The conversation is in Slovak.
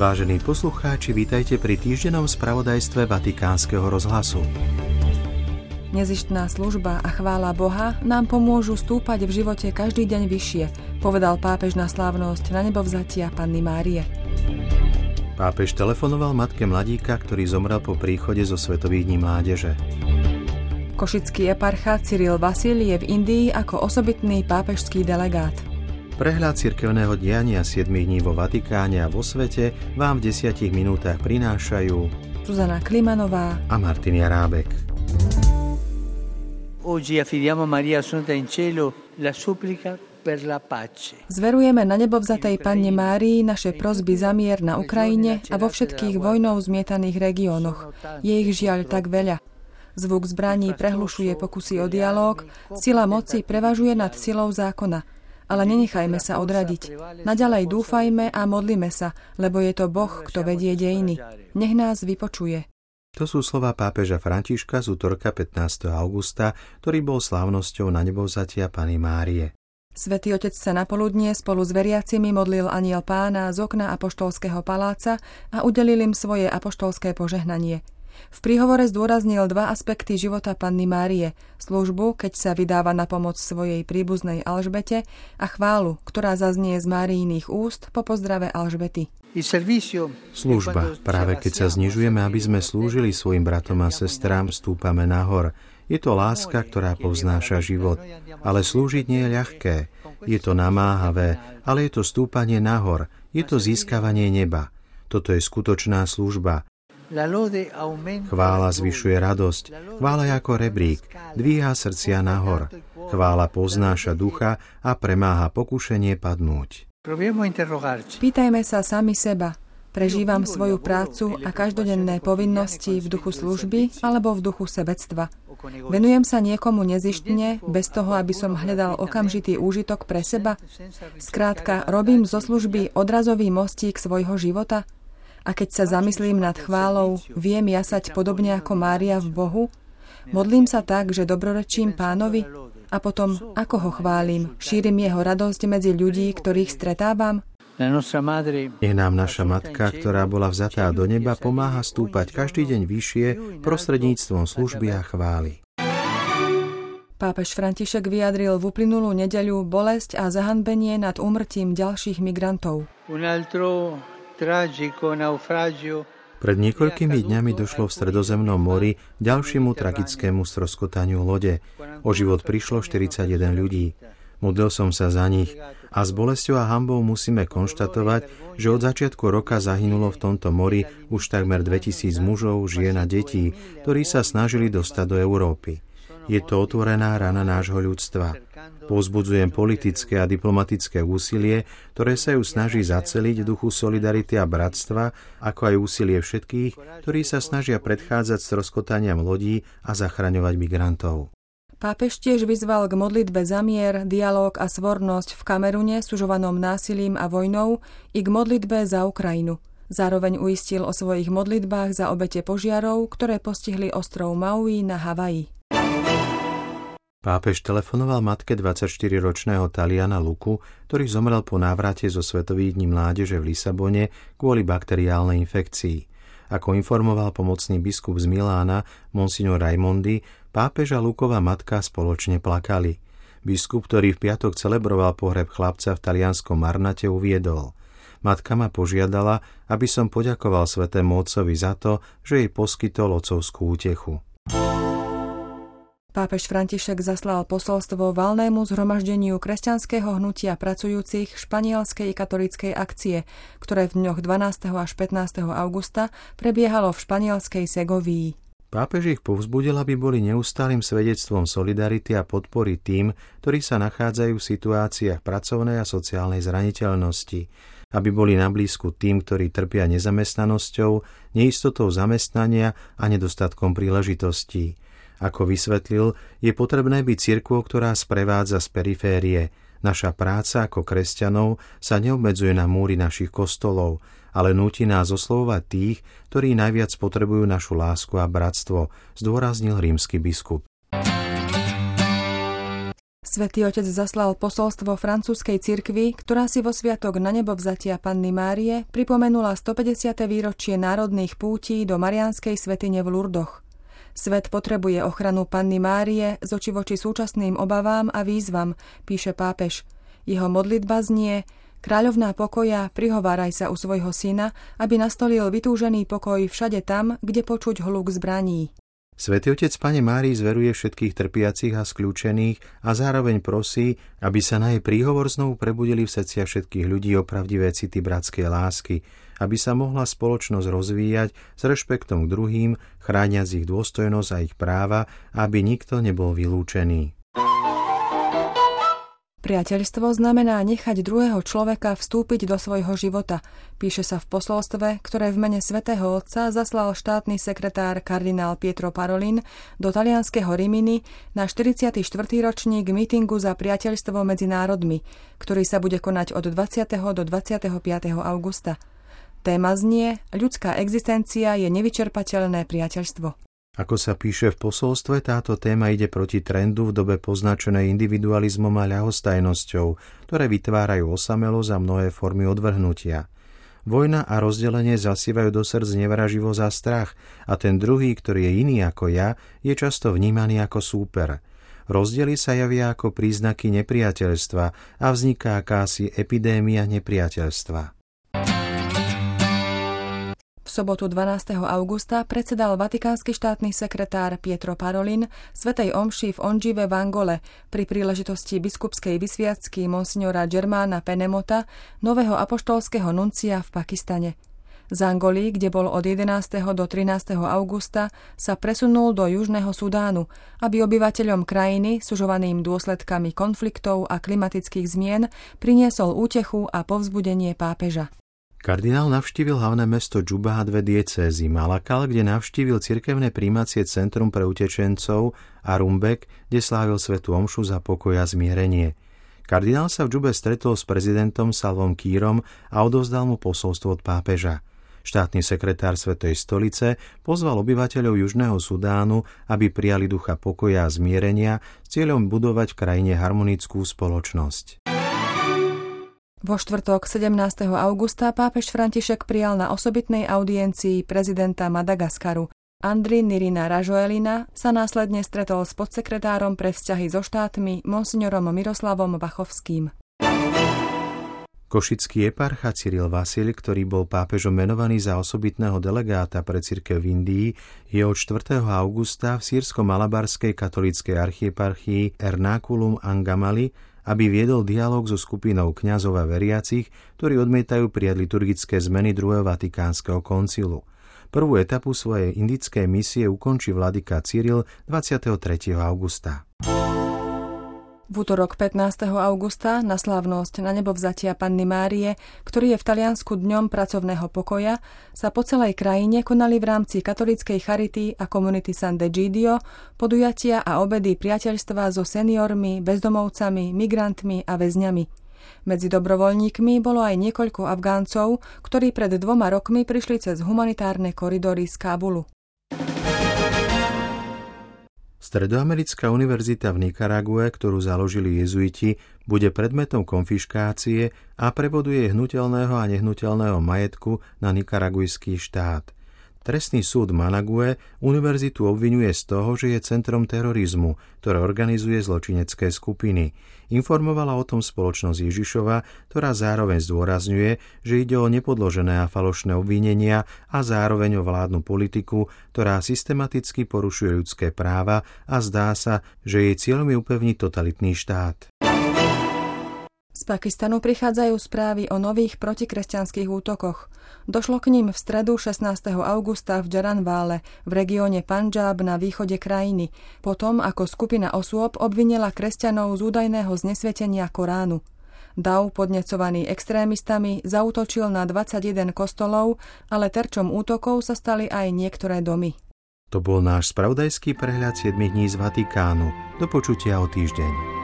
Vážení poslucháči, vítajte pri týždennom spravodajstve Vatikánskeho rozhlasu. Nezištná služba a chvála Boha nám pomôžu stúpať v živote každý deň vyššie, povedal pápež na slávnosť na nebo vzatia Panny Márie. Pápež telefonoval matke mladíka, ktorý zomrel po príchode zo Svetových dní mládeže. Košický eparcha Cyril Vasil je v Indii ako osobitný pápežský delegát. Prehľad cirkevného diania 7 dní vo Vatikáne a vo svete vám v 10 minútach prinášajú Zuzana Klimanová a Martin Jarábek. Oggi affidiamo a Maria Assunta in cielo la supplica per la pace. Zverujeme na nebo vzatej Panne Márii naše prosby za mier na Ukrajine a vo všetkých vojnou zmietaných regiónoch. Je ich žiaľ tak veľa. Zvuk zbraní prehlušuje pokusy o dialóg, sila moci prevažuje nad silou zákona – ale nenechajme sa odradiť. Naďalej dúfajme a modlime sa, lebo je to Boh, kto vedie dejiny. Nech nás vypočuje. To sú slova pápeža Františka z útorka 15. augusta, ktorý bol slávnosťou na nebovzatia Pany Márie. Svetý otec sa napoludnie spolu s veriacimi modlil aniel pána z okna apoštolského paláca a udelil im svoje apoštolské požehnanie – v príhovore zdôraznil dva aspekty života Panny Márie, službu, keď sa vydáva na pomoc svojej príbuznej Alžbete a chválu, ktorá zaznie z Márijných úst po pozdrave Alžbety. Služba. Práve keď sa znižujeme, aby sme slúžili svojim bratom a sestrám, stúpame nahor. Je to láska, ktorá povznáša život. Ale slúžiť nie je ľahké. Je to namáhavé, ale je to stúpanie nahor. Je to získavanie neba. Toto je skutočná služba. Chvála zvyšuje radosť, chvála je ako rebrík, dvíha srdcia nahor. Chvála poznáša ducha a premáha pokušenie padnúť. Pýtajme sa sami seba. Prežívam svoju prácu a každodenné povinnosti v duchu služby alebo v duchu sebectva. Venujem sa niekomu nezištne, bez toho, aby som hľadal okamžitý úžitok pre seba? Skrátka, robím zo služby odrazový mostík svojho života? A keď sa zamyslím nad chválou, viem jasať podobne ako Mária v Bohu? Modlím sa tak, že dobrorečím pánovi? A potom, ako ho chválim? Šírim jeho radosť medzi ľudí, ktorých stretávam? Nech nám naša matka, ktorá bola vzatá do neba, pomáha stúpať každý deň vyššie prostredníctvom služby a chvály. Pápež František vyjadril v uplynulú nedeľu bolesť a zahanbenie nad úmrtím ďalších migrantov. Pred niekoľkými dňami došlo v Stredozemnom mori ďalšiemu tragickému stroskotaniu lode. O život prišlo 41 ľudí. Modlil som sa za nich a s bolesťou a hambou musíme konštatovať, že od začiatku roka zahynulo v tomto mori už takmer 2000 mužov, žien a detí, ktorí sa snažili dostať do Európy. Je to otvorená rana nášho ľudstva. Povzbudzujem politické a diplomatické úsilie, ktoré sa ju snaží zaceliť v duchu solidarity a bratstva, ako aj úsilie všetkých, ktorí sa snažia predchádzať stroskotaniam lodí a zachraňovať migrantov. Pápež tiež vyzval k modlitbe za mier, dialog a svornosť v Kamerune sužovanom násilím a vojnou i k modlitbe za Ukrajinu. Zároveň uistil o svojich modlitbách za obete požiarov, ktoré postihli ostrov Maui na Havaji. Pápež telefonoval matke 24-ročného Taliana Luku, ktorý zomrel po návrate zo Svetových dní mládeže v Lisabone kvôli bakteriálnej infekcii. Ako informoval pomocný biskup z Milána, monsignor Raimondi, pápež a Lukova matka spoločne plakali. Biskup, ktorý v piatok celebroval pohreb chlapca v talianskom Marnate, uviedol. Matka ma požiadala, aby som poďakoval svetému otcovi za to, že jej poskytol otcovskú útechu. Pápež František zaslal posolstvo valnému zhromaždeniu kresťanského hnutia pracujúcich španielskej katolíckej akcie, ktoré v dňoch 12. až 15. augusta prebiehalo v španielskej Segovíi. Pápež ich povzbudil, aby boli neustálým svedectvom solidarity a podpory tým, ktorí sa nachádzajú v situáciách pracovnej a sociálnej zraniteľnosti, aby boli na blízku tým, ktorí trpia nezamestnanosťou, neistotou zamestnania a nedostatkom príležitostí – ako vysvetlil, je potrebné byť cirkvou, ktorá sprevádza z periférie. Naša práca ako kresťanov sa neobmedzuje na múry našich kostolov, ale núti nás oslovovať tých, ktorí najviac potrebujú našu lásku a bratstvo, zdôraznil rímsky biskup. Svetý otec zaslal posolstvo francúzskej cirkvi, ktorá si vo sviatok na nebo vzatia Panny Márie pripomenula 150. výročie národných pútí do Marianskej svetine v Lurdoch. Svet potrebuje ochranu Panny Márie z oči voči súčasným obavám a výzvam, píše pápež. Jeho modlitba znie Kráľovná pokoja, prihováraj sa u svojho syna, aby nastolil vytúžený pokoj všade tam, kde počuť hluk zbraní. Svetý otec Pane Márii zveruje všetkých trpiacich a skľúčených a zároveň prosí, aby sa na jej príhovor znovu prebudili v srdcia všetkých ľudí o pravdivé city bratskej lásky, aby sa mohla spoločnosť rozvíjať s rešpektom k druhým, chrániac ich dôstojnosť a ich práva, aby nikto nebol vylúčený. Priateľstvo znamená nechať druhého človeka vstúpiť do svojho života, píše sa v posolstve, ktoré v mene svätého Otca zaslal štátny sekretár kardinál Pietro Parolin do talianského Rimini na 44. ročník mítingu za priateľstvo medzi národmi, ktorý sa bude konať od 20. do 25. augusta. Téma znie Ľudská existencia je nevyčerpateľné priateľstvo. Ako sa píše v posolstve, táto téma ide proti trendu v dobe poznačenej individualizmom a ľahostajnosťou, ktoré vytvárajú osamelosť a mnohé formy odvrhnutia. Vojna a rozdelenie zasievajú do srdc nevraživosť a strach a ten druhý, ktorý je iný ako ja, je často vnímaný ako súper. Rozdiely sa javia ako príznaky nepriateľstva a vzniká akási epidémia nepriateľstva sobotu 12. augusta predsedal vatikánsky štátny sekretár Pietro Parolin Svetej Omši v Onžive v Angole pri príležitosti biskupskej vysviacky monsignora Germána Penemota, nového apoštolského nuncia v Pakistane. Z Angolí, kde bol od 11. do 13. augusta, sa presunul do Južného Sudánu, aby obyvateľom krajiny, sužovaným dôsledkami konfliktov a klimatických zmien, priniesol útechu a povzbudenie pápeža. Kardinál navštívil hlavné mesto Džuba a dve diecézy Malakal, kde navštívil cirkevné príjmacie centrum pre utečencov a Rumbek, kde slávil svetu omšu za pokoj a zmierenie. Kardinál sa v Džube stretol s prezidentom Salvom Kýrom a odovzdal mu posolstvo od pápeža. Štátny sekretár Svetej stolice pozval obyvateľov Južného Sudánu, aby prijali ducha pokoja a zmierenia s cieľom budovať v krajine harmonickú spoločnosť. Vo štvrtok 17. augusta pápež František prijal na osobitnej audiencii prezidenta Madagaskaru. Andri Nirina Rajoelina sa následne stretol s podsekretárom pre vzťahy so štátmi monsignorom Miroslavom Vachovským. Košický eparcha Cyril Vasil, ktorý bol pápežom menovaný za osobitného delegáta pre cirkev v Indii, je od 4. augusta v sírsko-malabarskej katolíckej archieparchii Ernaculum Angamali aby viedol dialog so skupinou kňazov a veriacich, ktorí odmietajú prijať liturgické zmeny druhého Vatikánskeho koncilu. Prvú etapu svojej indickej misie ukončí vladyka Cyril 23. augusta. V útorok 15. augusta na slávnosť na nebo vzatia Panny Márie, ktorý je v Taliansku dňom pracovného pokoja, sa po celej krajine konali v rámci katolíckej charity a komunity San Degidio podujatia a obedy priateľstva so seniormi, bezdomovcami, migrantmi a väzňami. Medzi dobrovoľníkmi bolo aj niekoľko Afgáncov, ktorí pred dvoma rokmi prišli cez humanitárne koridory z Kábulu. Stredoamerická univerzita v Nikarague, ktorú založili jezuiti, bude predmetom konfiškácie a preboduje hnutelného a nehnuteľného majetku na nikaragujský štát – Trestný súd Manague univerzitu obvinuje z toho, že je centrom terorizmu, ktoré organizuje zločinecké skupiny. Informovala o tom spoločnosť Ježišova, ktorá zároveň zdôrazňuje, že ide o nepodložené a falošné obvinenia a zároveň o vládnu politiku, ktorá systematicky porušuje ľudské práva a zdá sa, že jej cieľom je upevniť totalitný štát. Z Pakistanu prichádzajú správy o nových protikresťanských útokoch. Došlo k ním v stredu 16. augusta v Jaranvále v regióne Punjab na východe krajiny, potom ako skupina osôb obvinila kresťanov z údajného znesvetenia Koránu. Dav, podnecovaný extrémistami, zautočil na 21 kostolov, ale terčom útokov sa stali aj niektoré domy. To bol náš spravodajský prehľad 7 dní z Vatikánu. Do počutia o týždeň.